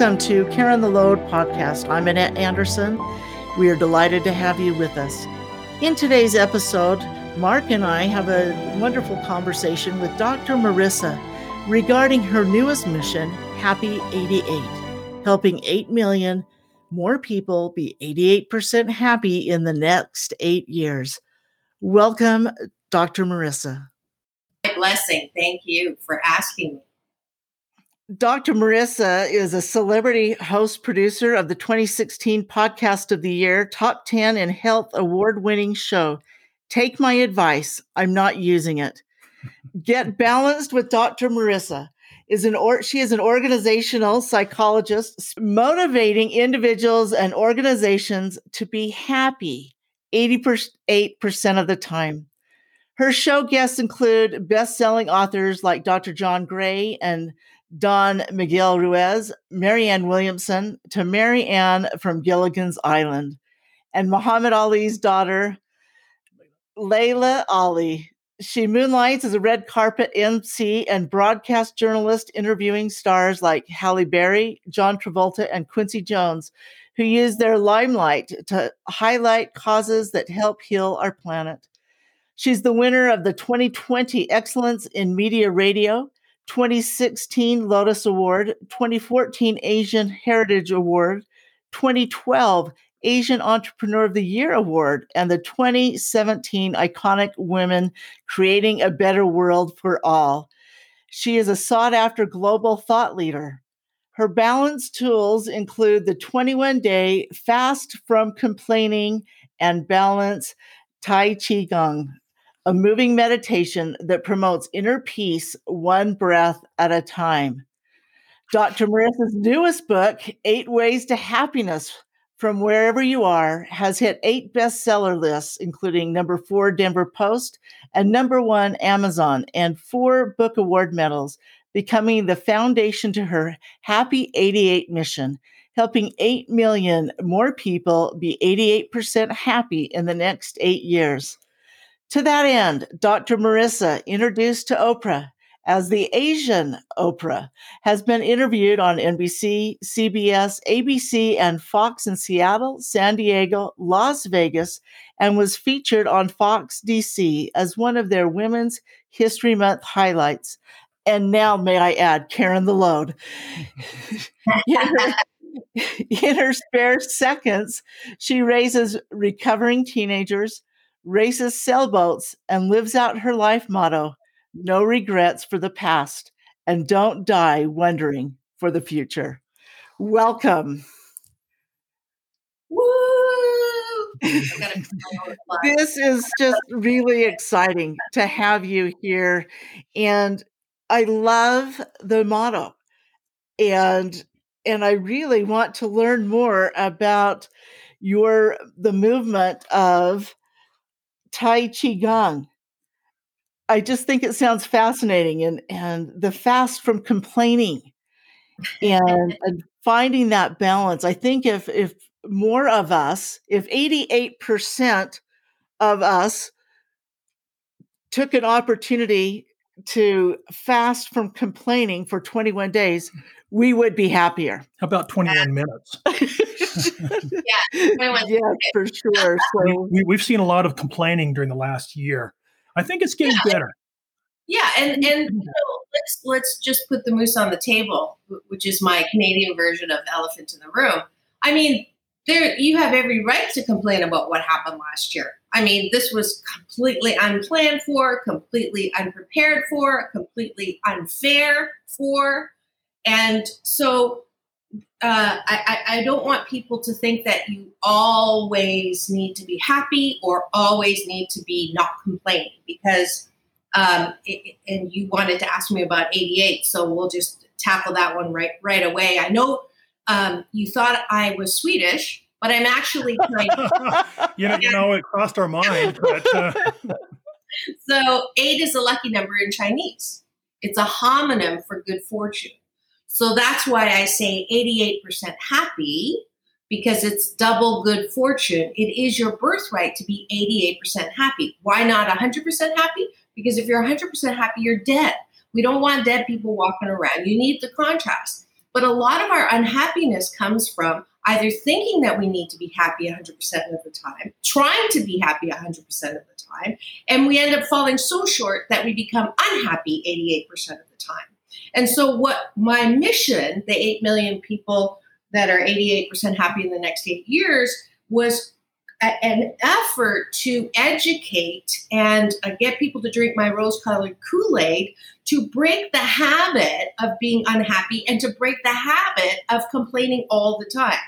Welcome to Karen the Load podcast. I'm Annette Anderson. We are delighted to have you with us. In today's episode, Mark and I have a wonderful conversation with Dr. Marissa regarding her newest mission, Happy 88, helping 8 million more people be 88% happy in the next eight years. Welcome, Dr. Marissa. My blessing. Thank you for asking me. Dr. Marissa is a celebrity host producer of the 2016 Podcast of the Year Top 10 in Health award winning show. Take my advice, I'm not using it. Get balanced with Dr. Marissa. Is an or, she is an organizational psychologist motivating individuals and organizations to be happy 88% of the time. Her show guests include best-selling authors like Dr. John Gray and Don Miguel Ruiz, Marianne Williamson, to Mary Ann from Gilligan's Island, and Muhammad Ali's daughter, Laila Ali. She moonlights as a red carpet MC and broadcast journalist, interviewing stars like Halle Berry, John Travolta, and Quincy Jones, who use their limelight to highlight causes that help heal our planet. She's the winner of the 2020 Excellence in Media Radio 2016 Lotus Award, 2014 Asian Heritage Award, 2012 Asian Entrepreneur of the Year Award, and the 2017 Iconic Women Creating a Better World for All. She is a sought after global thought leader. Her balance tools include the 21 day fast from complaining and balance Tai QiQong, a moving meditation that promotes inner peace one breath at a time. Dr. Marissa's newest book, Eight Ways to Happiness from Wherever You Are, has hit eight bestseller lists, including number four Denver Post and number one Amazon, and four book award medals, becoming the foundation to her Happy 88 mission, helping 8 million more people be 88% happy in the next eight years. To that end, Dr. Marissa, introduced to Oprah as the Asian Oprah, has been interviewed on NBC, CBS, ABC, and Fox in Seattle, San Diego, Las Vegas, and was featured on Fox DC as one of their Women's History Month highlights. And now, may I add, Karen the Load. in, her, spare seconds, she raises recovering teenagers races sailboats, and lives out her life motto no regrets for the past, and don't die wondering for the future. Welcome. Woo! this is just really exciting to have you here. And I love the motto. And and I really want to learn more about your the movement of Tai QiQong. I just think it sounds fascinating and, and the fast from complaining and, and finding that balance. I think if if more of us, if 88% of us took an opportunity to fast from complaining for 21 days, we would be happier. How about 21 minutes? yeah, yeah, for sure. So we, have seen a lot of complaining during the last year. I think it's getting yeah. better. Yeah, and and you know, let's let's just put the moose on the table, which is my Canadian version of elephant in the room. I mean, there you have every right to complain about what happened last year. I mean, this was completely unplanned for, completely unprepared for, completely unfair for. And so uh, I, I don't want people to think that you always need to be happy or always need to be not complaining because, um, it, and you wanted to ask me about 88, so we'll just tackle that one right right away. I know um, you thought I was Swedish, but I'm actually Chinese. you, know, you know, it crossed our mind. But, uh... so eight is a lucky number in Chinese. It's a homonym for good fortune. So that's why I say 88% happy because it's double good fortune. It is your birthright to be 88% happy. Why not 100% happy? Because if you're 100% happy, you're dead. We don't want dead people walking around. You need the contrast. But a lot of our unhappiness comes from either thinking that we need to be happy 100% of the time, trying to be happy 100% of the time, and we end up falling so short that we become unhappy 88% of the. And so, what my mission, the 8 million people that are 88% happy in the next eight years, was a, an effort to educate and uh, get people to drink my rose colored Kool Aid to break the habit of being unhappy and to break the habit of complaining all the time.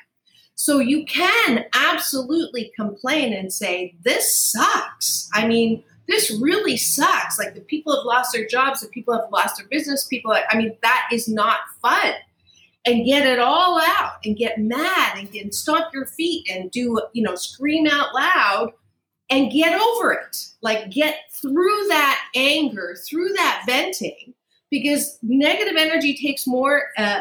So you can absolutely complain and say, This sucks. I mean, this really sucks. Like the people have lost their jobs, the people have lost their business, people, I mean, that is not fun. And get it all out and get mad and, get, stomp your feet and do, you know, scream out loud and get over it. Like get through that anger, through that venting, because negative energy takes more uh,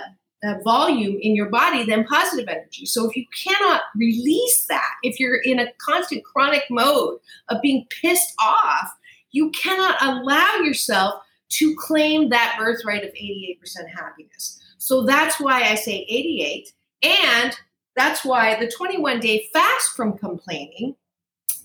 volume in your body than positive energy. So if you cannot release that, if you're in a constant chronic mode of being pissed off, you cannot allow yourself to claim that birthright of 88% happiness. So that's why I say 88. And that's why the 21 day fast from complaining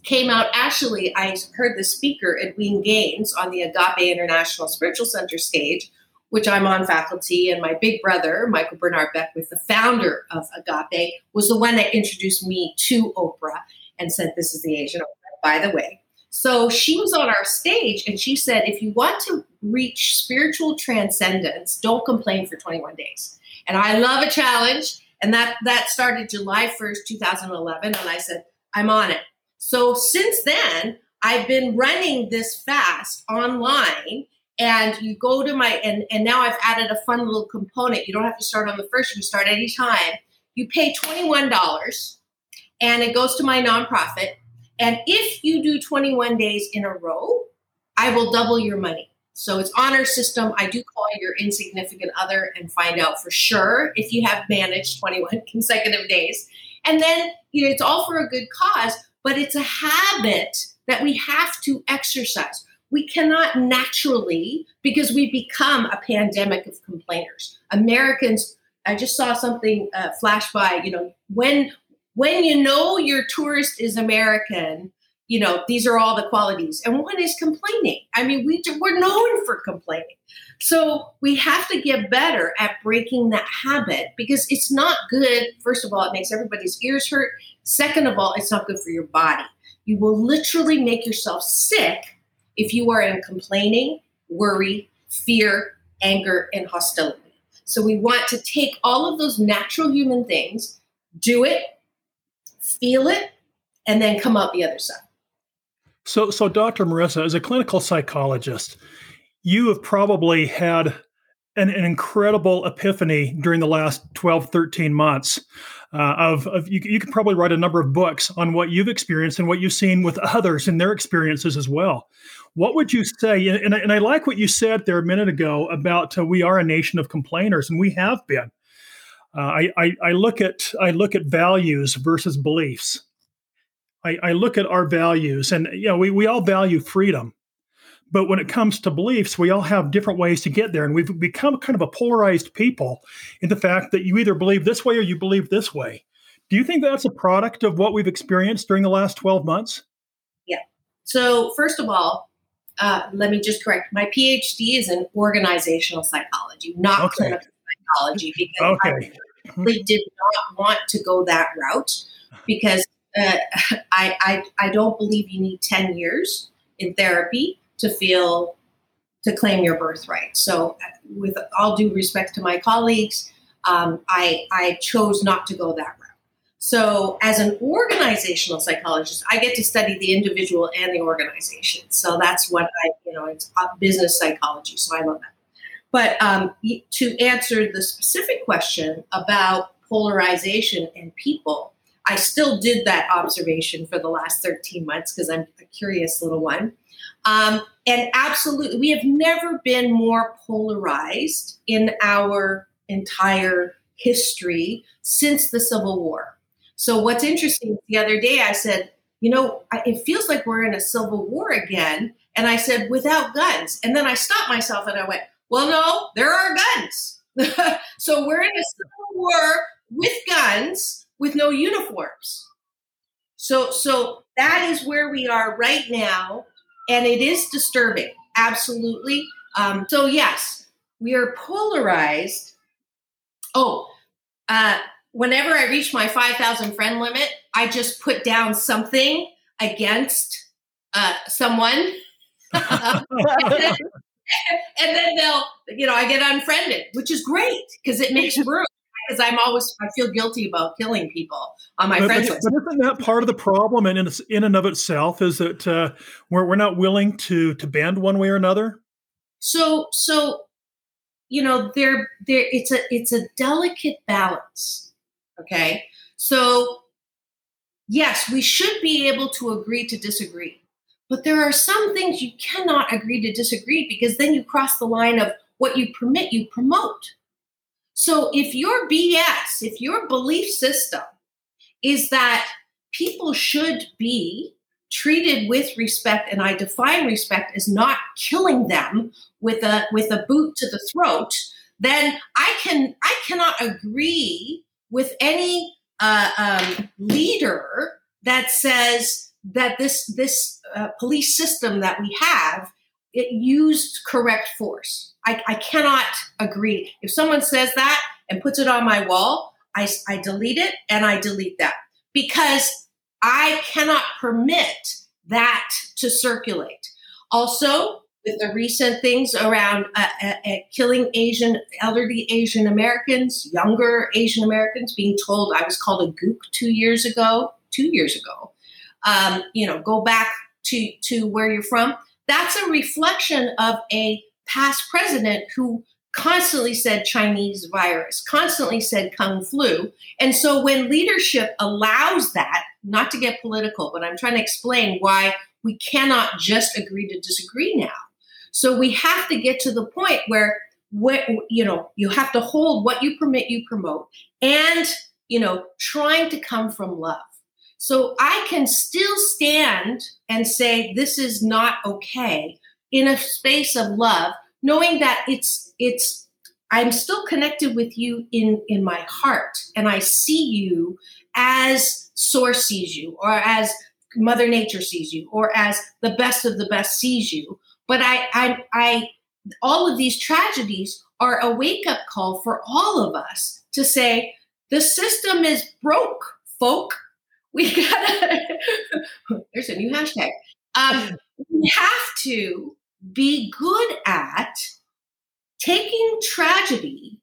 came out. Actually, I heard the speaker, Edwene Gaines, on the Agape International Spiritual Center stage which I'm on faculty, and my big brother, Michael Bernard Beckwith, the founder of Agape, was the one that introduced me to Oprah and said, This is the Asian Oprah, by the way. So she was on our stage and she said, If you want to reach spiritual transcendence, don't complain for 21 days. And I love a challenge. And that, that started July 1st, 2011. And I said, I'm on it. So since then, I've been running this fast online and you go to my and and now I've added a fun little component. You don't have to start on the first; you start any time. You pay twenty one dollars, and it goes to my nonprofit. And if you do twenty one days in a row, I will double your money. So it's honor system. I do call your insignificant other and find out for sure if you have managed 21 consecutive days. And then you know it's all for a good cause, but it's a habit that we have to exercise we cannot naturally, because we become a pandemic of complainers. Americans, I just saw something uh, flash by, you know, when when you know your tourist is American, you know, these are all the qualities. And one is complaining. I mean, we, we're known for complaining. So we have to get better at breaking that habit because it's not good. First of all, it makes everybody's ears hurt. Second of all, it's not good for your body. You will literally make yourself sick if you are in complaining, worry, fear, anger, and hostility. So we want to take all of those natural human things, do it, feel it, and then come out the other side. So, so Dr. Marissa, as a clinical psychologist, you have probably had an, an incredible epiphany during the last 12, 13 months uh, of, of you, you could probably write a number of books on what you've experienced and what you've seen with others and their experiences as well. What would you say? And, and I like what you said there a minute ago about uh, we are a nation of complainers, and we have been. Uh, I, I, I, look at I look at values versus beliefs. I, I look at our values, and you know we, we all value freedom, but when it comes to beliefs, we all have different ways to get there. And we've become kind of a polarized people in the fact that you either believe this way or you believe this way. Do you think that's a product of what we've experienced during the last 12 months? Yeah. So, first of all, uh, let me just correct my PhD is in organizational psychology, not okay. clinical psychology, because okay. I really did not want to go that route because uh, I, I, I don't believe you need 10 years in therapy to feel to claim your birthright. So, with all due respect to my colleagues, um, I, I chose not to go that route. So, as an organizational psychologist, I get to study the individual and the organization. So that's what I, you know, it's business psychology. So I love that. But um, to answer the specific question about polarization and people, I still did that observation for the last 13 months because I'm a curious little one. Um, and absolutely, we have never been more polarized in our entire history since the Civil War. So, what's interesting, the other day I said, you know, it feels like we're in a civil war again. And I said, without guns. And then I stopped myself and I went, well, no, there are guns. so we're in a civil war with guns with no uniforms. So so that is where we are right now, and it is disturbing, absolutely. Um, so yes, we are polarized. Oh, uh, whenever I reach my five thousand friend limit, I just put down something against uh, someone. and, then, and then they'll, you know, I get unfriended, which is great because it makes room because I'm always I feel guilty about killing people on my but, friends but, but isn't that part of the problem? And in, in and of itself, is that uh, we're we're not willing to to bend one way or another. So so, you know, there there it's a it's a delicate balance. Okay, so yes, we should be able to agree to disagree, but there are some things you cannot agree to disagree because then you cross the line of what you permit you promote. So if your BS, if your belief system is that people should be treated with respect and I define respect as not killing them with a with a boot to the throat, then I can I cannot agree with any uh, um, leader that says that this this uh, police system that we have it used correct force. I, I cannot agree. If someone says that and puts it on my wall, I, I delete it and I delete that because I cannot permit that to circulate. Also, with the recent things around uh, uh, uh, killing Asian, elderly Asian Americans, younger Asian Americans, being told I was called a gook two years ago, two years ago. Um, you know, go back to to where you're from. That's a reflection of a past president who constantly said Chinese virus, constantly said Kung flu. And so when leadership allows that, not to get political, but I'm trying to explain why we cannot just agree to disagree now. So we have to get to the point where you know you have to hold what you permit you promote and you know trying to come from love. So i can still stand and say this is not okay in a space of love knowing that it's it's i'm still connected with you in in my heart and i see you as source sees you or as mother nature sees you or as the best of the best sees you but i i i all of these tragedies are a wake up call for all of us to say the system is broke folk. We gotta there's a new hashtag. Um, we have to be good at taking tragedy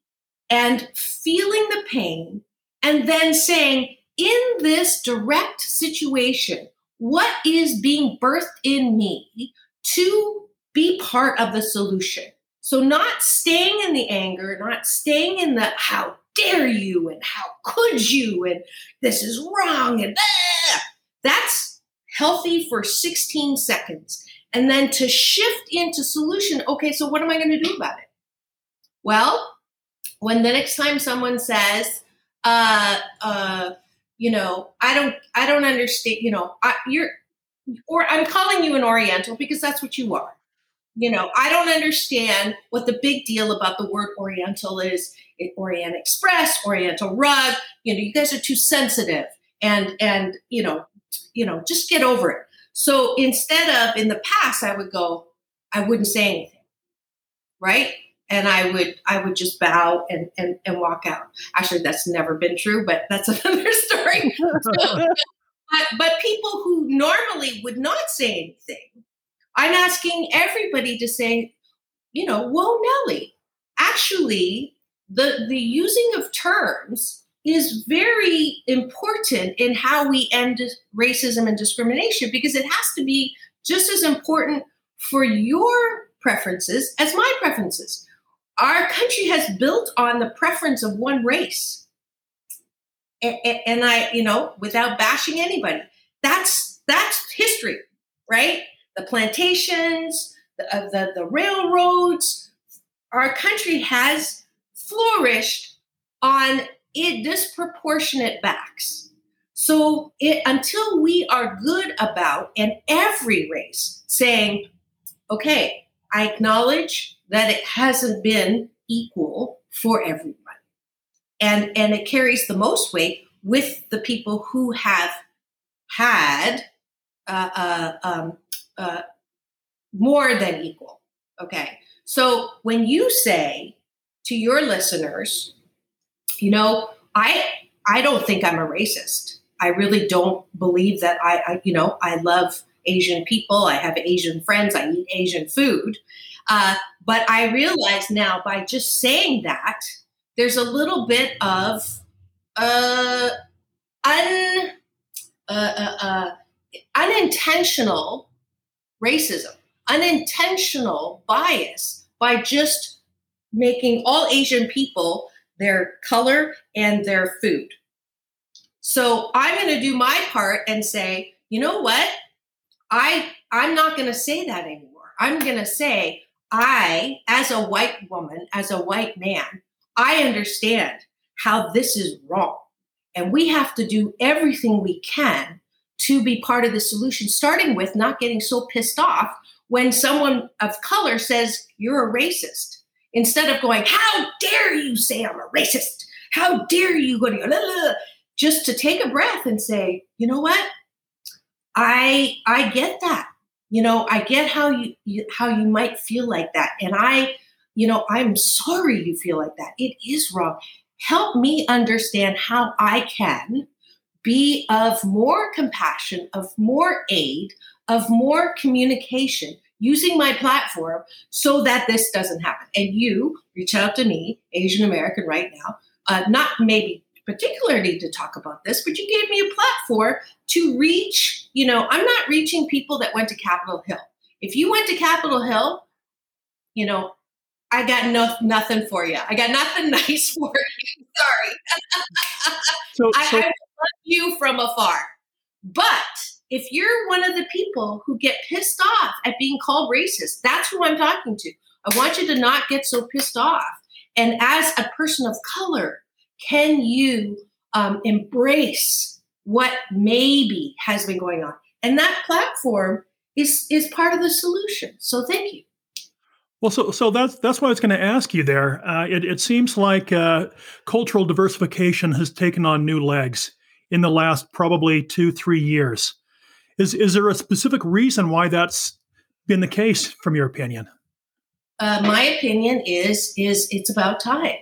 and feeling the pain and then saying, in this direct situation, what is being birthed in me to be part of the solution? So, not staying in the anger, not staying in the how dare you and how could you? and this is wrong and ah, that's healthy for 16 seconds. And then to shift into solution okay so what am i going to do about it? Well when the next time someone says uh uh you know i don't i don't understand you know I, you're or i'm calling you an oriental because that's what you are you know i don't understand what the big deal about the word oriental is orient express oriental rug you know you guys are too sensitive and and you know you know just get over it so instead of in the past, I would go, I wouldn't say anything, right? And I would I would just bow and and, and walk out. Actually, that's never been true, but that's another story. so, but, but people who normally would not say anything, I'm asking everybody to say, you know, whoa, Nellie. Actually, the the using of terms is very important in how we end racism and discrimination because it has to be just as important for your preferences as my preferences. Our country has built on the preference of one race. And, and I, you know, without bashing anybody, that's that's history, right? The plantations, the, uh, the, the railroads. Our country has flourished on it disproportionate backs. So it, until we are good about, and every race saying, okay, I acknowledge that it hasn't been equal for everyone. And, and it carries the most weight with the people who have had uh, uh, um, uh, more than equal. Okay. So when you say to your listeners, you know, I I don't think I'm a racist. I really don't believe that I, I you know, I love Asian people. I have Asian friends. I eat Asian food. Uh, but I realize now by just saying that, there's a little bit of uh, un, uh, uh, uh unintentional racism, unintentional bias by just making all Asian people their color and their food. So I'm going to do my part and say, you know what? I I'm not going to say that anymore. I'm going to say I as a white woman, as a white man, I understand how this is wrong. And we have to do everything we can to be part of the solution, starting with not getting so pissed off when someone of color says you're a racist. Instead of going, How dare you say I'm a racist? How dare you go to just to take a breath and say, you know what? I I get that. You know, I get how you, you how you might feel like that. And I, you know, I'm sorry you feel like that. It is wrong. Help me understand how I can be of more compassion, of more aid, of more communication using my platform so that this doesn't happen. And you reach out to me, Asian American, right now, uh, not maybe particularly to talk about this, but you gave me a platform to reach, you know, I'm not reaching people that went to Capitol Hill. If you went to Capitol Hill, you know, I got no, nothing for you. I got nothing nice for you. Sorry. so, so- I love you from afar. But if you're one of the people who get pissed off at being called racist, that's who I'm talking to. I want you to not get so pissed off. And as a person of color, can you um, embrace what maybe has been going on? And that platform is is part of the solution. So thank you. Well, so so that's that's what I was going to ask you there. Uh, it, it seems like uh, cultural diversification has taken on new legs in the last probably two three years. Is is there a specific reason why that's been the case, from your opinion? Uh, my opinion is is it's about time.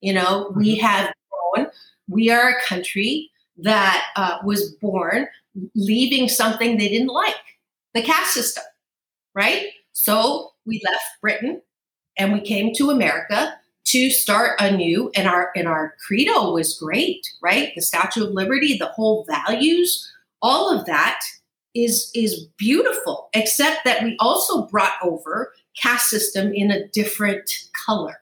You know, we mm-hmm. have grown. We are a country that uh, was born leaving something they didn't like, the caste system, right? So we left Britain and we came to America to start anew and our and our credo was great right? The statue of liberty the whole values all of that is is beautiful except that we also brought over caste system in a different color.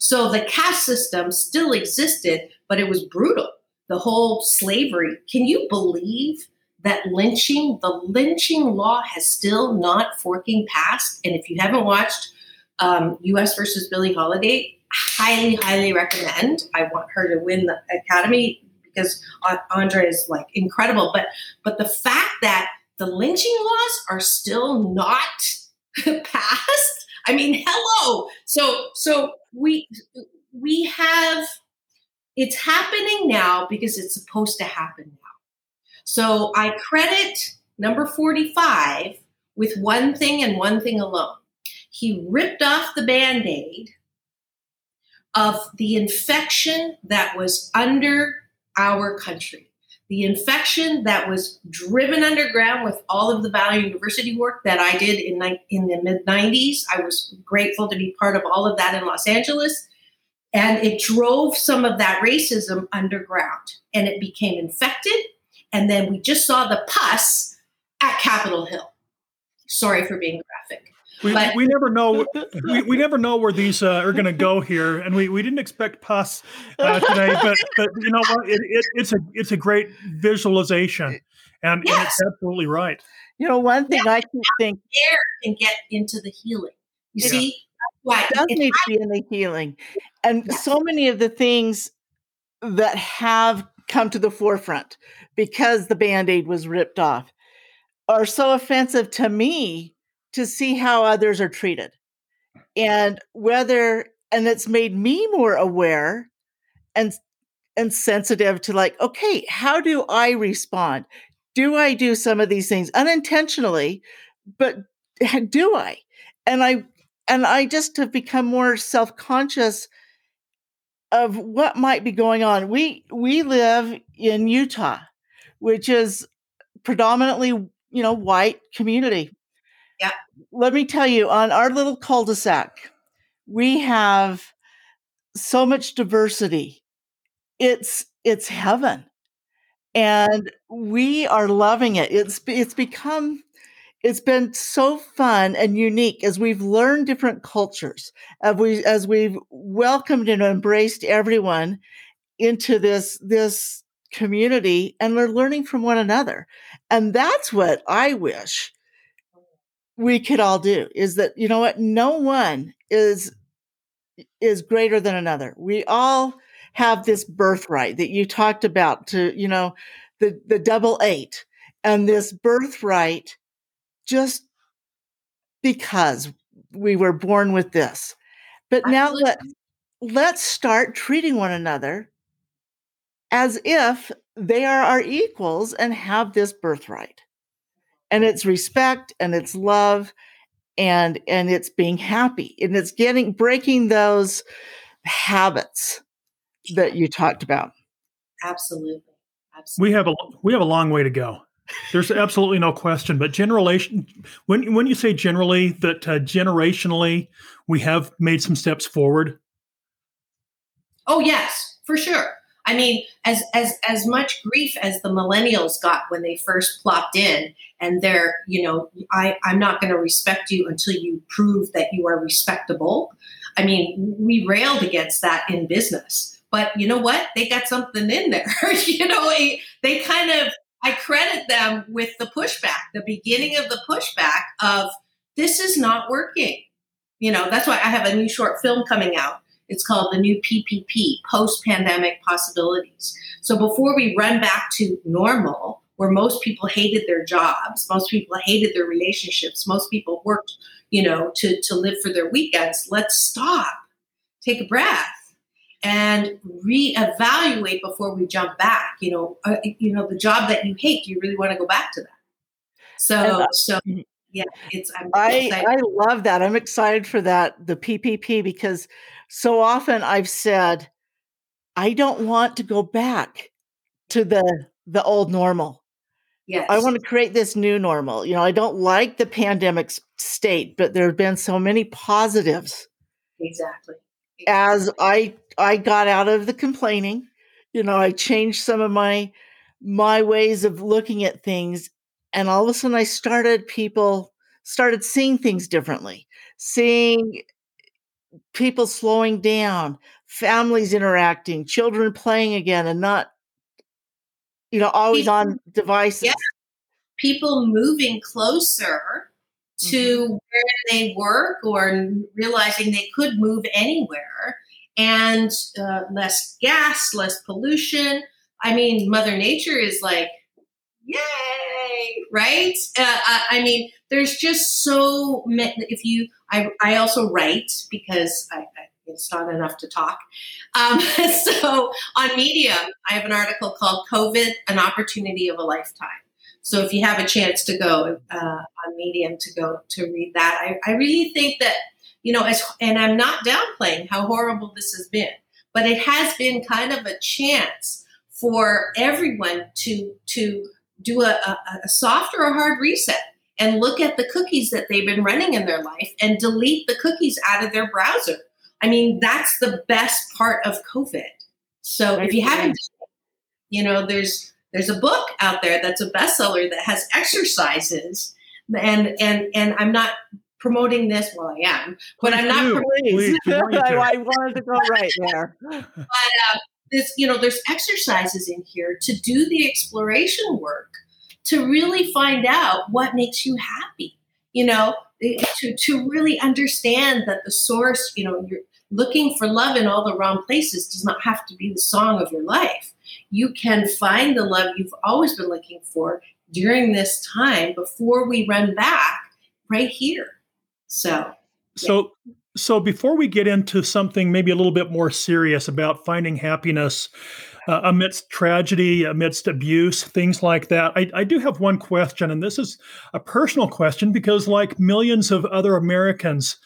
So the caste system still existed but it was brutal. The whole slavery can you believe that lynching the lynching law has still not forking past and if you haven't watched um, us versus billie holiday highly highly recommend i want her to win the academy because Andra is like incredible. But but the fact that the lynching laws are still not passed. I mean, hello. So so we we have it's happening now because it's supposed to happen now. So I credit number 45 with one thing and one thing alone. He ripped off the band-aid of the infection that was under our country the infection that was driven underground with all of the Valley University work that I did in, in the mid 90s. I was grateful to be part of all of that in Los Angeles. And it drove some of that racism underground and it became infected. And then we just saw the pus at Capitol Hill. Sorry for being graphic. We, but, we never know we, we never know where these uh, are going to go here, and we, we didn't expect pus uh, today, but but you know what? It, it, it's a it's a great visualization, and, yes. and, it's absolutely right. You know, one thing yeah. I keep think air can get into the healing. You yeah. see, why it does need to be in the healing, and yes. so many of the things that have come to the forefront because the band aid was ripped off are so offensive to me to see how others are treated and whether and it's made me more aware and and sensitive to like okay how do i respond? Do i do some of these things unintentionally but do i? And i and i just have become more self-conscious of what might be going on. We we live in utah which is predominantly you know white community let me tell you on our little cul-de-sac we have so much diversity. It's it's heaven. And we are loving it. It's it's become it's been so fun and unique as we've learned different cultures as we as we've welcomed and embraced everyone into this this community and we're learning from one another. And that's what i wish we could all do is that you know what no one is is greater than another we all have this birthright that you talked about to, you know, the, the double eight and this birthright just because we were born with this. But now let, let's start treating one another as if they are our equals and have this birthright. And it's respect and it's love and and it's being happy and it's getting breaking those habits that you talked about. Absolutely. Absolutely. We have a we have a long way to go. There's absolutely no question. But generation, when when you say generally that uh, generationally we have made some steps forward. Oh yes, for sure. I mean, as as as much grief as the millennials got when they first plopped in, and they're you know, I I'm not going to respect you until you prove that you are respectable. I mean, we railed against that in business but you know what? They got something in there. you know, they kind of, I credit them with the pushback, the beginning of the pushback of this is not working. You know, that's why I have a new short film coming out. It's called the new PPP, Post Pandemic Possibilities. So before we run back to normal, where most people hated their jobs, most people hated their relationships, most people worked, you know, to, to live for their weekends, let's stop, take a breath and reevaluate before we jump back. You know, uh, you know the job that you hate. Do you really want to go back to that? So, so mm-hmm. yeah, it's. I'm I I love that. I'm excited for that the PPP because so often I've said I don't want to go back to the the old normal. Yes. I want to create this new normal. You know, I don't like the pandemic state, but there have been so many positives. Exactly as I I got out of the complaining, you know, I changed some of my my ways of looking at things and all of a sudden I started people started seeing things differently. Seeing people slowing down, families interacting, children playing again and not you know always people, on devices. Yeah. People moving closer to mm-hmm. where they work or realizing they could move anywhere and uh, less gas, less pollution. I mean, Mother Nature is like, yay, right? Uh, I mean, there's just so many. If you, I, I also write because I, I it's not enough to talk. Um, so on Medium, I have an article called COVID, an opportunity of a lifetime. So if you have a chance to go uh, on Medium to go to read that, I, I really think that you know, as and I'm not downplaying how horrible this has been, but it has been kind of a chance for everyone to to do a, a, a soft or a hard reset and look at the cookies that they've been running in their life and delete the cookies out of their browser. I mean, that's the best part of COVID. So if you haven't, you know, there's there's a book out there that's a bestseller that has exercises, and and and I'm not promoting this. Well, I am, but I'm not. Please, please, I, I wanted to go right there. but uh, this, you know, there's exercises in here to do the exploration work to really find out what makes you happy. You know, eh, to to really understand that the source, you know, you're looking for love in all the wrong places does not have to be the song of your life you can find the love you've always been looking for during this time before we run back right here. So, so So, before we get into something maybe a little bit more serious about finding happiness uh, amidst tragedy, amidst abuse, things like that, I, I, do have one question, and this is a personal question because, like millions of other Americans,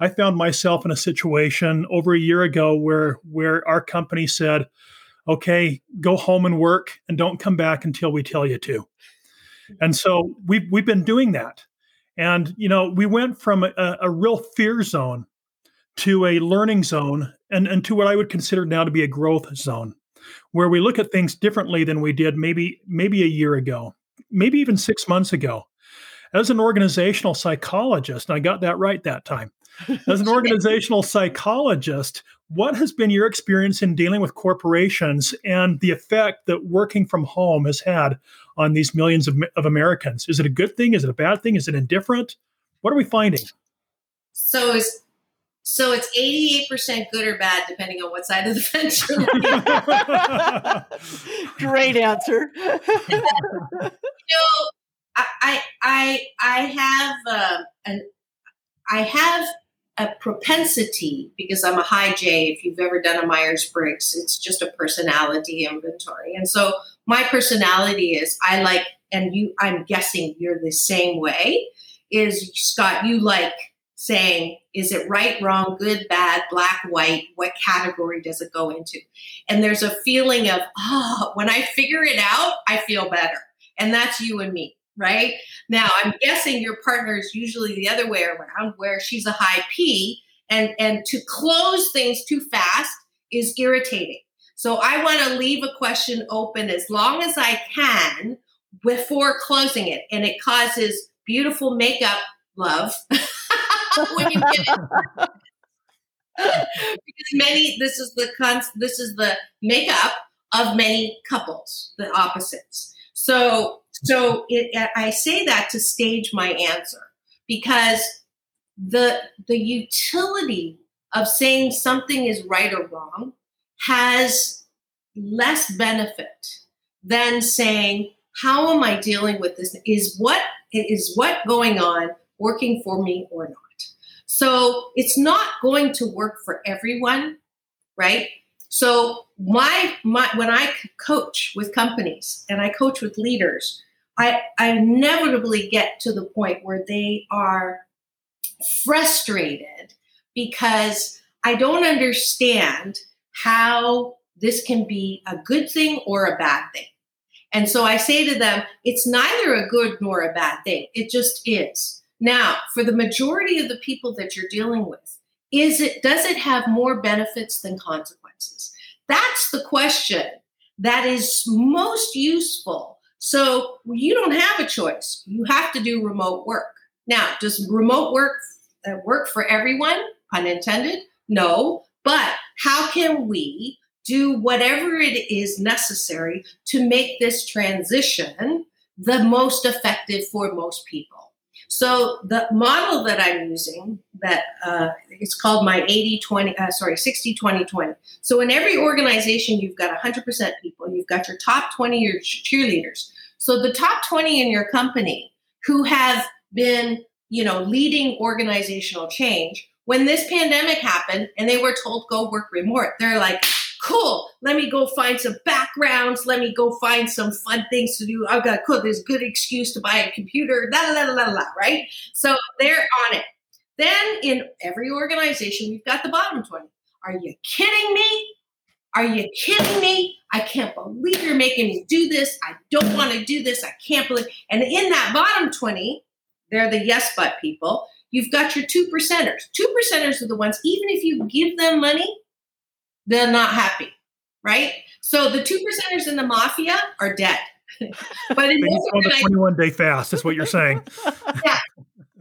I found myself in a situation over a year ago where where our company said, "Okay, go home and work, and don't come back until we tell you to." And so we've we've been doing that, and you know we went from a, a real fear zone to a learning zone and, and to what I would consider now to be a growth zone, where we look at things differently than we did maybe maybe a year ago, maybe even six months ago. As an organizational psychologist, and I got that right that time. As an organizational psychologist, what has been your experience in dealing with corporations and the effect that working from home has had on these millions of, of Americans? Is it a good thing? Is it a bad thing? Is it indifferent? What are we finding? So, is so it's 88% good or bad, depending on what side of the fence you're looking Great answer. you know, I, I, I have uh, an, I have a propensity because I'm a high J. If you've ever done a Myers Briggs, it's just a personality inventory. And so my personality is I like, and you, I'm guessing you're the same way. Is Scott, you like saying, is it right, wrong, good, bad, black, white? What category does it go into? And there's a feeling of, oh, when I figure it out, I feel better. And that's you and me, right? Now, I'm guessing your partner is usually the other way around, where she's a high P, and, and to close things too fast is irritating. So I want to leave a question open as long as I can before closing it. And it causes beautiful makeup love when you get it. because many this is the con this is the makeup of many couples, the opposites. So so it, I say that to stage my answer because the the utility of saying something is right or wrong has less benefit than saying how am I dealing with this? Is what is what going on working for me or not? So it's not going to work for everyone, right? So my my when I coach with companies and I coach with leaders, I, I inevitably get to the point where they are frustrated because I don't understand how this can be a good thing or a bad thing. And so I say to them, it's neither a good nor a bad thing. It just is. Now, for the majority of the people that you're dealing with, is it does it have more benefits than consequences? That's the question that is most useful. So you don't have a choice. You have to do remote work. Now, does remote work uh, work for everyone? Pun intended. No. But how can we do whatever it is necessary to make this transition the most effective for most people? So the model that I'm using that uh, it's called my 80 20 uh, sorry 60 20 20. So in every organization you've got 100% people, you've got your top 20 your cheerleaders. So the top 20 in your company who have been, you know, leading organizational change when this pandemic happened and they were told go work remote, they're like cool. Let me go find some backgrounds. Let me go find some fun things to do. I've got cool. There's good excuse to buy a computer. La la la la la. Right. So they're on it. Then in every organization, we've got the bottom twenty. Are you kidding me? Are you kidding me? I can't believe you're making me do this. I don't want to do this. I can't believe. And in that bottom 20, they're the yes but people. You've got your two percenters. Two percenters are the ones, even if you give them money, they're not happy, right? So the two percenters in the mafia are dead. but in this the 21 day fast is what you're saying. yeah.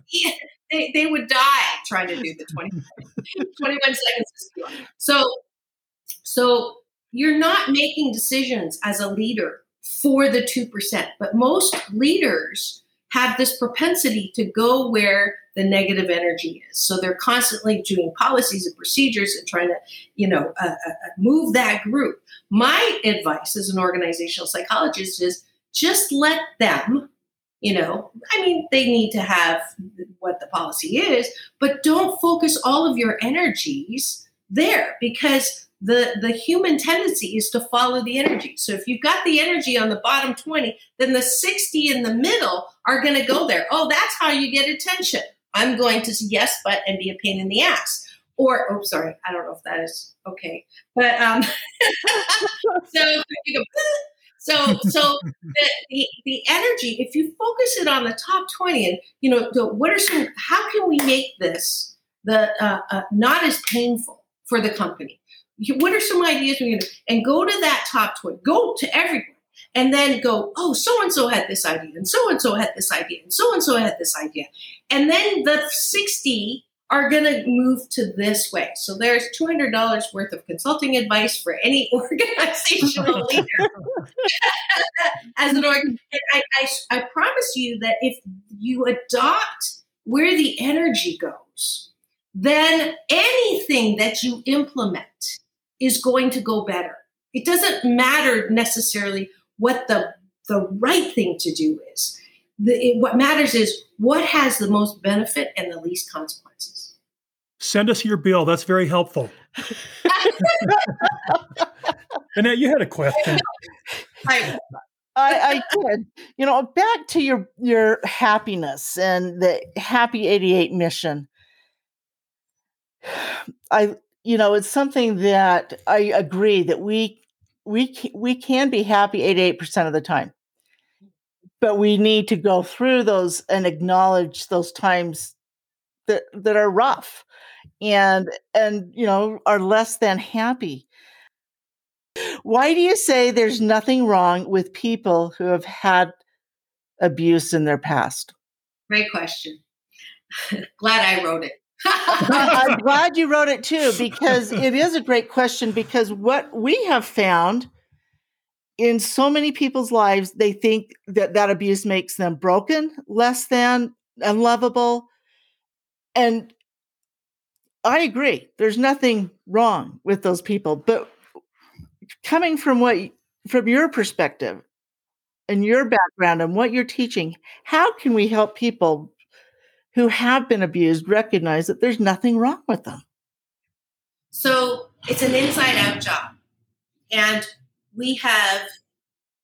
yeah. They, they would die trying to do the 20, 21 seconds. So, so you're not making decisions as a leader for the 2%, but most leaders have this propensity to go where the negative energy is. So they're constantly doing policies and procedures and trying to, you know, uh, uh, uh, move that group. My advice as an organizational psychologist is just let them, you know, I mean, they need to have what the policy is, but don't focus all of your energies there because the the human tendency is to follow the energy. So if you've got the energy on the bottom 20, then the 60 in the middle are going to go there. Oh, that's how you get attention. I'm going to yes but and be a pain in the ass. Or oh sorry, I don't know if that is okay. But um so you go so, so the, the, the, energy, if you focus it on the top 20 and, you know, the, what are some, how can we make this the, uh, uh, not as painful for the company? What are some ideas we can and go to that top 20, go to everyone and then go, oh, so and so had this idea, and so and so had this idea, and so and so had this idea. And then the 60 are going to move to this way. So there's $200 worth of consulting advice for any organizational leader. As an org, I, I, I promise you that if you adopt where the energy goes, then anything that you implement is going to go better. It doesn't matter necessarily what the, the right thing to do is. The, it, what matters is what has the most benefit and the least consequences. Send us your bill. That's very helpful. Annette, you had a question. I, I, did. You know, back to your your happiness and the Happy 88 mission. I, you know, it's something that I agree that we we we can be happy 88% of the time. But we need to go through those and acknowledge those times that that are rough and and you know are less than happy. Why do you say there's nothing wrong with people who have had abuse in their past? Great question. Glad i wrote it i'm glad you wrote it too because it is a great question because what we have found in so many people's lives they think that that abuse makes them broken less than unlovable and I agree. There's nothing wrong with those people, but coming from what from your perspective and your background and what you're teaching, how can we help people who have been abused recognize that there's nothing wrong with them? So, it's an inside out job. And we have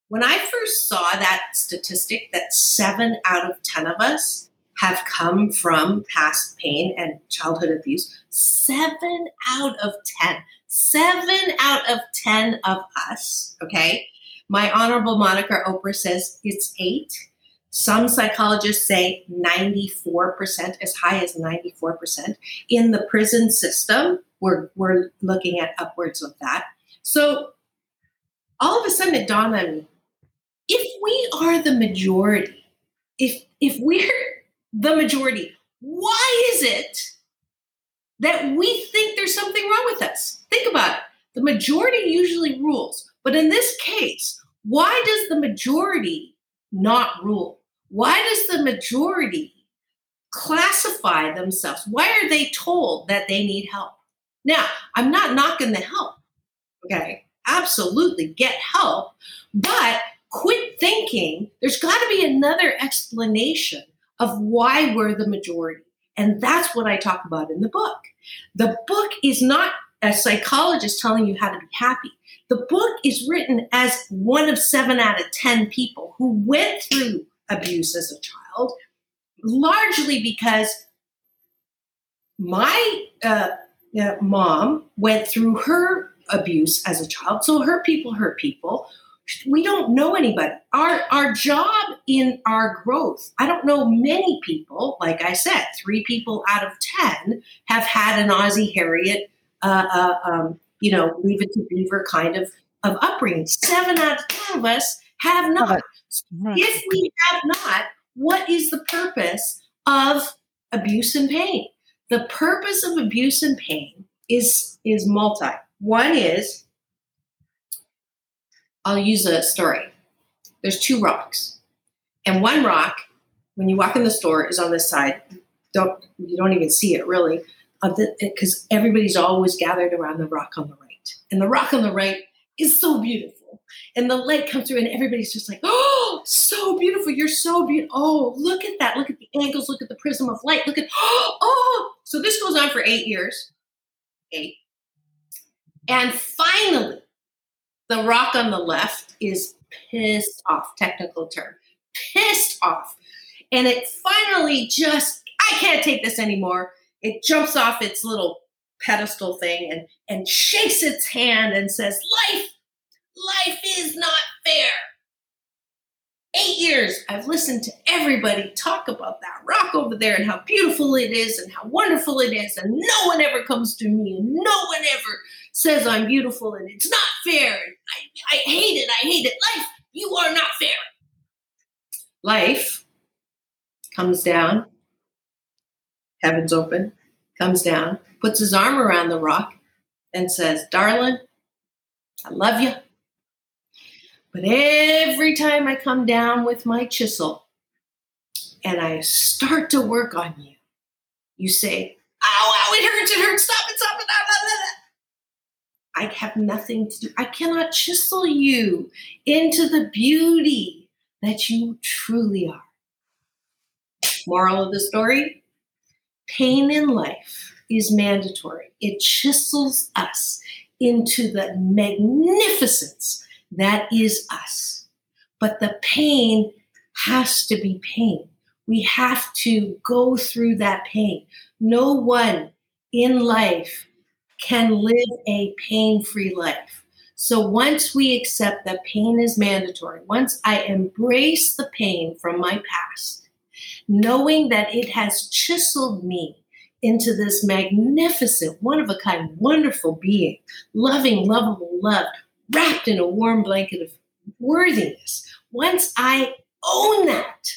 when I first saw that statistic that 7 out of 10 of us have come from past pain and childhood abuse. Seven out of 10. Seven out of 10 of us, okay? My honorable moniker, Oprah, says it's eight. Some psychologists say 94%, as high as 94%. In the prison system, we're, we're looking at upwards of that. So all of a sudden it dawned on me if we are the majority, if if we're the majority. Why is it that we think there's something wrong with us? Think about it. The majority usually rules. But in this case, why does the majority not rule? Why does the majority classify themselves? Why are they told that they need help? Now, I'm not knocking the help. Okay. Absolutely get help. But quit thinking there's got to be another explanation of why we're the majority. And that's what I talk about in the book. The book is not a psychologist telling you how to be happy. The book is written as one of seven out of 10 people who went through abuse as a child, largely because my uh, uh, mom went through her abuse as a child. So hurt people hurt people we don't know anybody. Our our job in our growth. I don't know many people. Like I said, three people out of ten have had an Ozzie Harriet, uh, uh, um, you know, leave it to Beaver kind of of upbringing. Seven out of ten of us have not. If we have not, what is the purpose of abuse and pain? The purpose of abuse and pain is is multi. One is I'll use a story. There's two rocks, and one rock, when you walk in the store, is on this side. Don't you don't even see it really, uh, because uh, everybody's always gathered around the rock on the right, and the rock on the right is so beautiful, and the light comes through, and everybody's just like, oh, so beautiful. You're so beautiful. Oh, look at that. Look at the angles. Look at the prism of light. Look at, oh. So this goes on for eight years. Eight. And finally, the rock on the left is pissed off, technical term, pissed off. And it finally just, I can't take this anymore. It jumps off its little pedestal thing and, and shakes its hand and says, Life, life is not fair. Eight years, I've listened to everybody talk about that rock over there and how beautiful it is and how wonderful it is. And no one ever comes to me and no one ever says I'm beautiful and it's not fair. I, I hate it. I hate it. Life, you are not fair. Life comes down, heavens open, comes down, puts his arm around the rock, and says, Darling, I love you. But every time I come down with my chisel and I start to work on you, you say, Ow, ow, it hurts, it hurts, stop it, stop it, blah, blah, blah. I have nothing to do. I cannot chisel you into the beauty that you truly are. Moral of the story pain in life is mandatory, it chisels us into the magnificence that is us. But the pain has to be pain. We have to go through that pain. No one in life can live a pain free life. So once we accept that pain is mandatory, once I embrace the pain from my past, knowing that it has chiseled me into this magnificent, one of a kind, wonderful being, loving, lovable, loved, wrapped in a warm blanket of worthiness. Once I own that,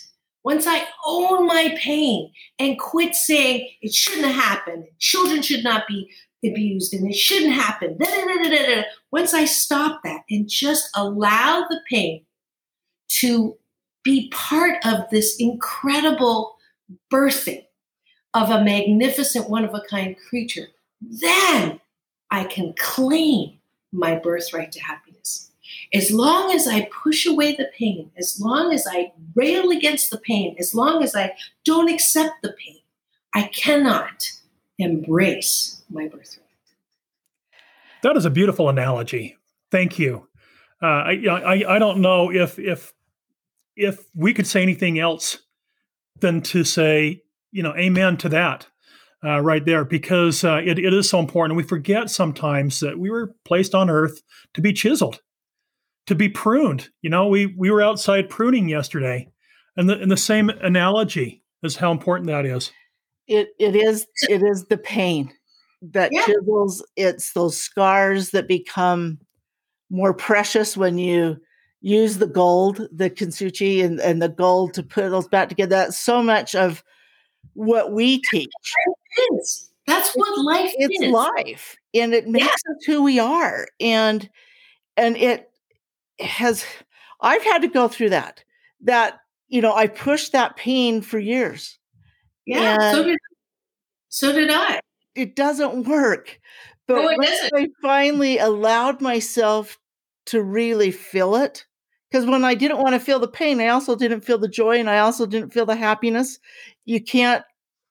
once I own my pain and quit saying it shouldn't have happened, children should not be abused, and it shouldn't happen. Da, da, da, once I stop that and just allow the pain to be part of this incredible birthing of a magnificent, one of a kind creature, then I can claim my birthright to happiness. As long as I push away the pain, as long as I rail against the pain, as long as I don't accept the pain, I cannot embrace my birthright. That is a beautiful analogy. Thank you. Uh, I, I I don't know if if if we could say anything else than to say you know amen to that uh, right there because uh, it, it is so important. We forget sometimes that we were placed on earth to be chiseled, to be pruned. You know, we we were outside pruning yesterday, and the and the same analogy is how important that is. It it is it is the pain that yeah. chisels. It's those scars that become more precious when you use the gold, the kintsugi, and, and the gold to put those back together. That's so much of what we teach. Is. That's what life it's is. life. And it makes yeah. us who we are. And and it has I've had to go through that. That, you know, I pushed that pain for years. Yeah, so did so did I. It doesn't work. But no, once I finally allowed myself to really feel it, because when I didn't want to feel the pain, I also didn't feel the joy and I also didn't feel the happiness. You can't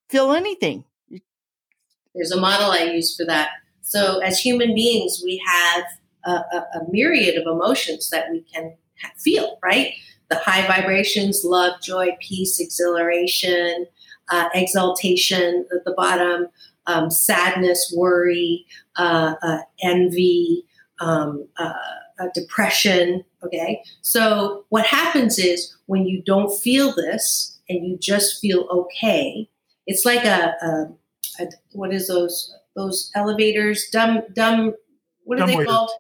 feel anything. There's a model I use for that. So, as human beings, we have a, a, a myriad of emotions that we can feel, right? The high vibrations, love, joy, peace, exhilaration, uh, exaltation at the bottom, um, sadness, worry, uh, uh, envy, um, uh, uh, depression. Okay. So what happens is when you don't feel this and you just feel okay, it's like a, a, a what is those those elevators? Dumb dumb. What are they waiter. called?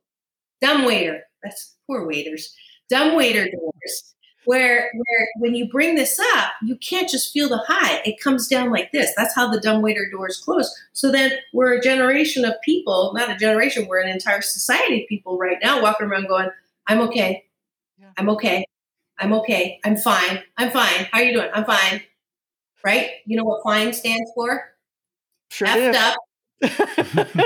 Dumb waiter. That's poor waiters. Dumb waiter doors where where when you bring this up you can't just feel the high it comes down like this that's how the dumb waiter doors close so then we're a generation of people not a generation we're an entire society of people right now walking around going i'm okay yeah. i'm okay i'm okay i'm fine i'm fine how are you doing i'm fine right you know what fine stands for sure Effed up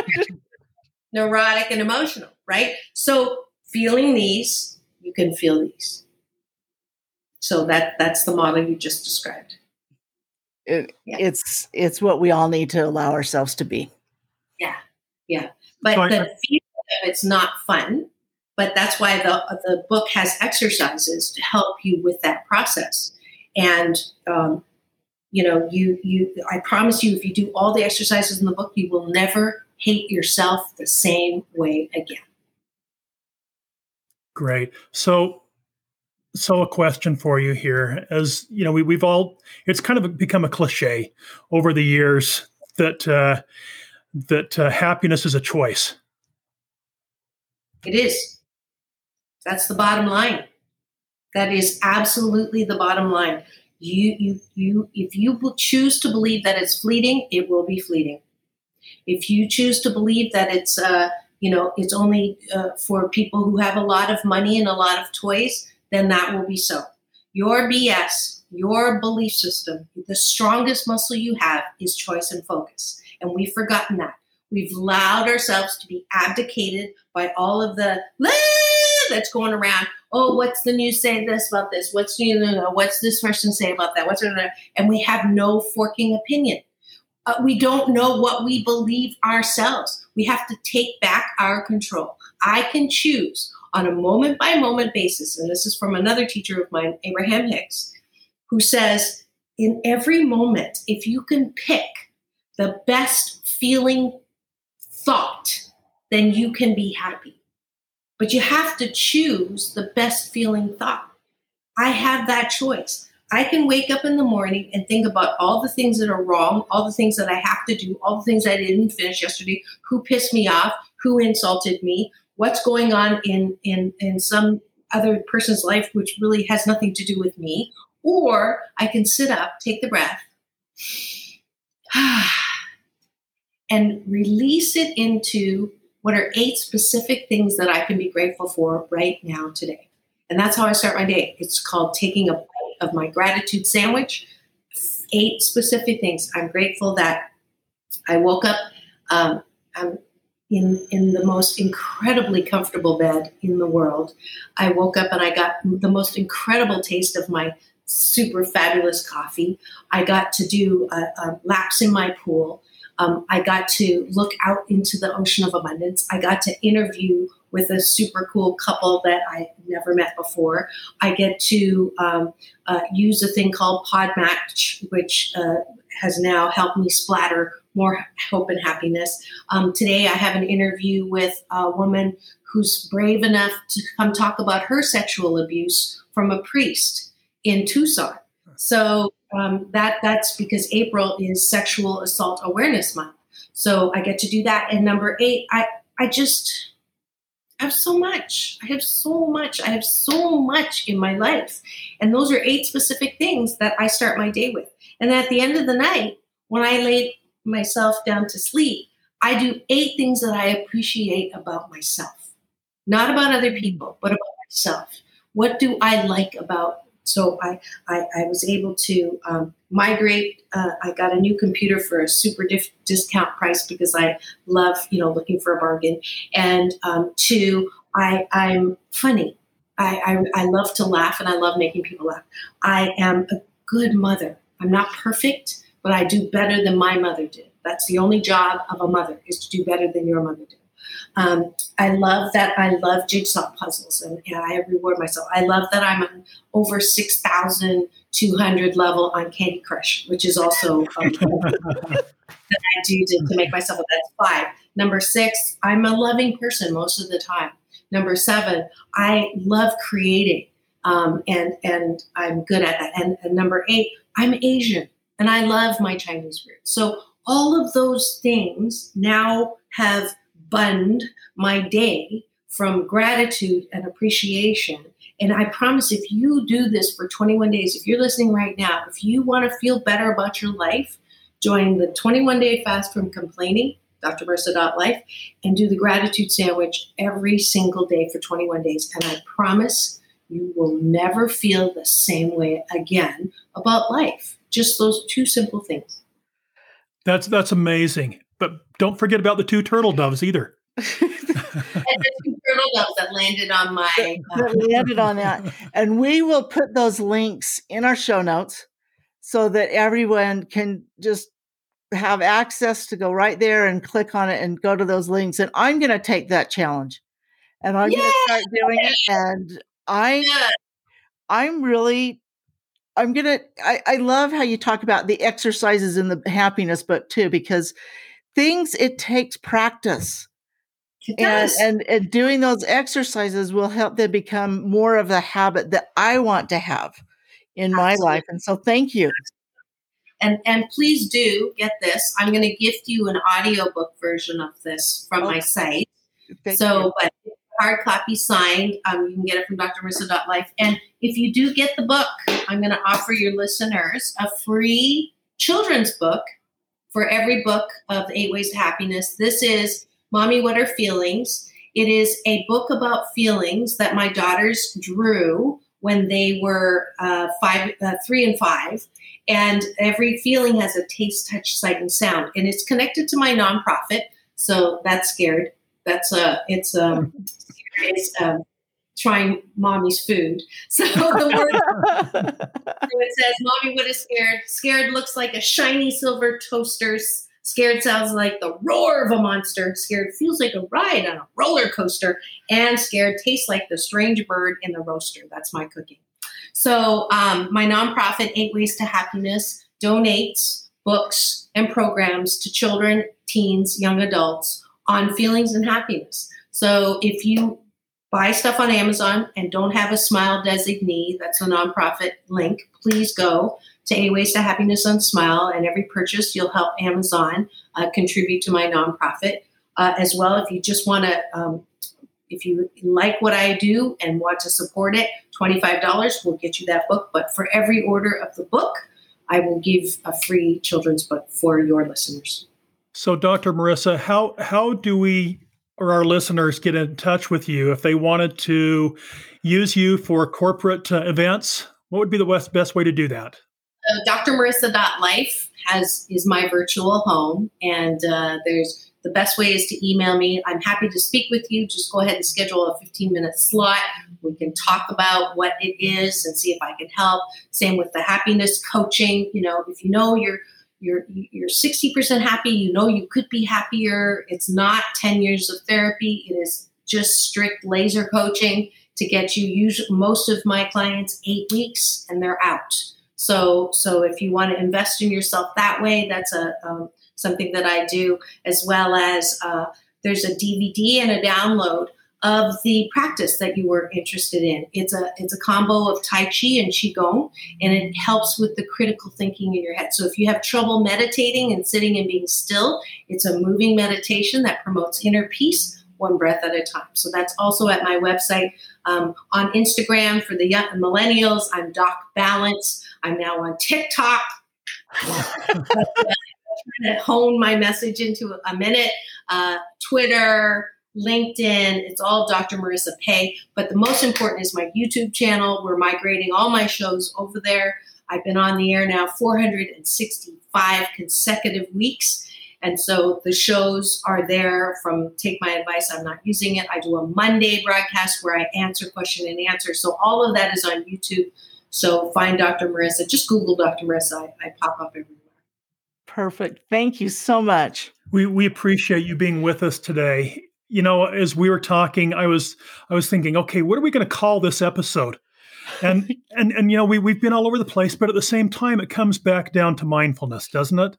neurotic and emotional right so feeling these you can feel these So that that's the model you just described. It, yeah. It's it's what we all need to allow ourselves to be. Yeah, yeah. But so the feeling of it's not fun. But that's why the the book has exercises to help you with that process. And um, you know, you you I promise you, if you do all the exercises in the book, you will never hate yourself the same way again. Great. So so a question for you here as you know we, we've all it's kind of become a cliche over the years that uh, that uh, happiness is a choice it is that's the bottom line that is absolutely the bottom line you you you if you choose to believe that it's fleeting it will be fleeting if you choose to believe that it's uh, you know it's only uh, for people who have a lot of money and a lot of toys then that will be so. Your BS, your belief system, the strongest muscle you have is choice and focus. And we've forgotten that. We've allowed ourselves to be abdicated by all of the that's going around. Oh, what's the news say this about this? What's new? What's this person say about that? What's and we have no forking opinion. Uh, we don't know what we believe ourselves. We have to take back our control. I can choose on a moment by moment basis, and this is from another teacher of mine, Abraham Hicks, who says, in every moment, if you can pick the best feeling thought, then you can be happy. But you have to choose the best feeling thought. I have that choice. I can wake up in the morning and think about all the things that are wrong, all the things that I have to do, all the things I didn't finish yesterday, who pissed me off, who insulted me, what's going on in in in some other person's life which really has nothing to do with me or i can sit up take the breath and release it into what are eight specific things that i can be grateful for right now today and that's how i start my day it's called taking a bite of my gratitude sandwich eight specific things i'm grateful that i woke up um, i'm in in the most incredibly comfortable bed in the world. I woke up and I got the most incredible taste of my super fabulous coffee. I got to do a, a laps in my pool. Um, I got to look out into the ocean of abundance. I got to interview with a super cool couple that I never met before. I get to um, uh, use a thing called Podmatch, which uh, has now helped me splatter more hope and happiness. Um, today, I have an interview with a woman who's brave enough to come talk about her sexual abuse from a priest in Tucson. So um, that that's because April is Sexual Assault Awareness Month. So I get to do that. And number eight, I I just have so much. I have so much. I have so much in my life. And those are eight specific things that I start my day with. And at the end of the night, when I lay myself down to sleep, I do eight things that I appreciate about myself, not about other people, but about myself. What do I like about? So I I, I was able to um, migrate. Uh, I got a new computer for a super dif- discount price because I love you know looking for a bargain. And um, two, I I'm funny. I, I I love to laugh and I love making people laugh. I am a good mother. I'm not perfect but I do better than my mother did. That's the only job of a mother is to do better than your mother did. Um, I love that I love jigsaw puzzles and, and, I reward myself. I love that I'm over 6,200 level on Candy Crush, which is also um, that I do to, to make myself a that's five. Number six, I'm a loving person most of the time. Number seven, I love creating um, and, and I'm good at that. And, and number eight, I'm Asian and I love my Chinese roots. So all of those things now have bunned my day from gratitude and appreciation. And I promise if you do this for 21 days, if you're listening right now, if you want to feel better about your life, join the 21 day fast from complaining, drmarissa.life, and do the gratitude sandwich every single day for 21 days. And I promise you will never feel the same way again about life. Just those two simple things. That's that's amazing. But don't forget about the two turtle doves either. And the two turtle doves that landed on my uh, that landed on that. And we will put those links in our show notes so that everyone can just have access to go right there and click on it and go to those links. And I'm going to take that challenge and I'm going to start doing it. And I, yeah. I'm really, I'm going to, I, I love how you talk about the exercises in the happiness book too, because things, it takes practice. It And, and and doing those exercises will help them become more of a habit that I want to have in my life. And so thank you. and and please do get this. I'm going to gift you an audiobook version of this from my site. So, you. but hard copy signed. Um, you can get it from drmarissa.life. And if you do get the book, I'm going to offer your listeners a free children's book for every book of Eight Ways to Happiness. This is Mommy, What Are Feelings? It is a book about feelings that my daughters drew when they were uh, five, uh, three and five. And every feeling has a taste, touch, sight, and sound. And it's connected to my nonprofit. So that's scared. That's a, it's a, it's um, trying mommy's food. So the word so it says, Mommy, would what is scared? Scared looks like a shiny silver toaster. Scared sounds like the roar of a monster. Scared feels like a ride on a roller coaster. And scared tastes like the strange bird in the roaster. That's my cooking. So, um, my nonprofit, Eight Ways to Happiness, donates books and programs to children, teens, young adults on feelings and happiness. So, if you buy stuff on Amazon and don't have a Smile designee, that's a nonprofit link, please go to Eight Ways to Happiness on Smile. And every purchase, you'll help Amazon uh, contribute to my nonprofit. Uh, as well, if you just want to, um, if you like what I do and want to support it, $25 will get you that book. But for every order of the book, I will give a free children's book for your listeners. So, Dr. Marissa, how how do we or our listeners get in touch with you if they wanted to use you for corporate uh, events? What would be the best best way to do that? uh, drmarissa.life has is my virtual home and uh, there's the best way is to email me i'm happy to speak with you just go ahead and schedule a 15 minute slot we can talk about what it is and see if i can help same with the happiness coaching you know if you know you're you're you're 60% happy you know you could be happier. It's not 10 years of therapy. It is just strict laser coaching to get you usually most of my clients eight weeks and they're out. So, so if you want to invest in yourself that way, that's a um, something that I do, as well as uh, there's a DVD and a download of the practice that you were interested in. It's a it's a combo of Tai Chi and Qigong, and it helps with the critical thinking in your head. So if you have trouble meditating and sitting and being still, it's a moving meditation that promotes inner peace one breath at a time. So that's also at my website. Um, on Instagram for the young millennials, I'm Doc Balance. I'm now on TikTok. I'm trying to hone my message into a minute. Uh, Twitter, LinkedIn, it's all Dr. Marissa Pei. But the most important is my YouTube channel. We're migrating all my shows over there. I've been on the air now 465 consecutive weeks. And so the shows are there from Take My Advice, I'm not using it. I do a Monday broadcast where I answer question and answer. So all of that is on YouTube. So find Dr. Marissa. Just Google Dr. Marissa. I, I pop up everywhere. Perfect. Thank you so much. We we appreciate you being with us today. You know, as we were talking, I was I was thinking, okay, what are we going to call this episode? And and and you know, we we've been all over the place, but at the same time, it comes back down to mindfulness, doesn't it?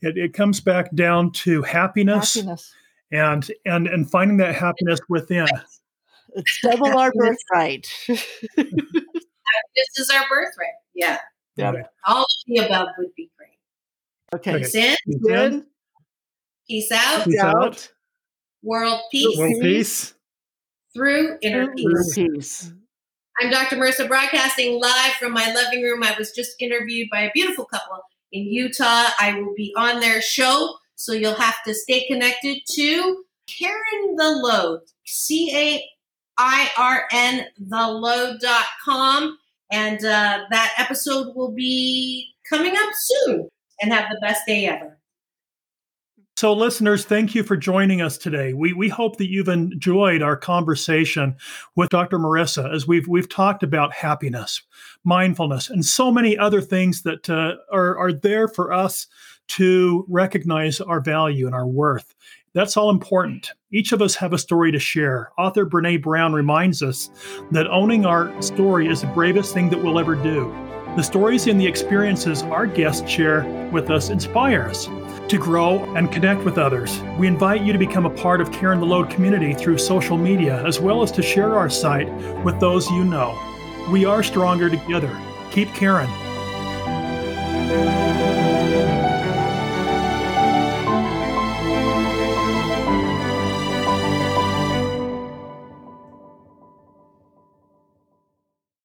It, it comes back down to happiness, Happiness. and and and finding that happiness within. It's double our birthright. This is our birthright. Yeah. Yeah. All of the above would be great. Okay. Peace in, Good. peace out, Peace out. Out. world peace World Peace. peace. through inner Inner peace. peace. I'm Dr. Marissa broadcasting live from my living room. I was just interviewed by a beautiful couple in Utah. I will be on their show, so you'll have to stay connected to Cairn the Load, C A I R N the load.com. And uh, that episode will be coming up soon. And have the best day ever. So, listeners, thank you for joining us today. We, we hope that you've enjoyed our conversation with Dr. Marissa as we've we've talked about happiness, mindfulness, and so many other things that uh, are are there for us to recognize our value and our worth. That's all important. Each of us have a story to share. Author Brene Brown reminds us that owning our story is the bravest thing that we'll ever do. The stories and the experiences our guests share with us inspire us to grow and connect with others. We invite you to become a part of Carrying the Load community through social media, as well as to share our site with those you know. We are stronger together. Keep caring.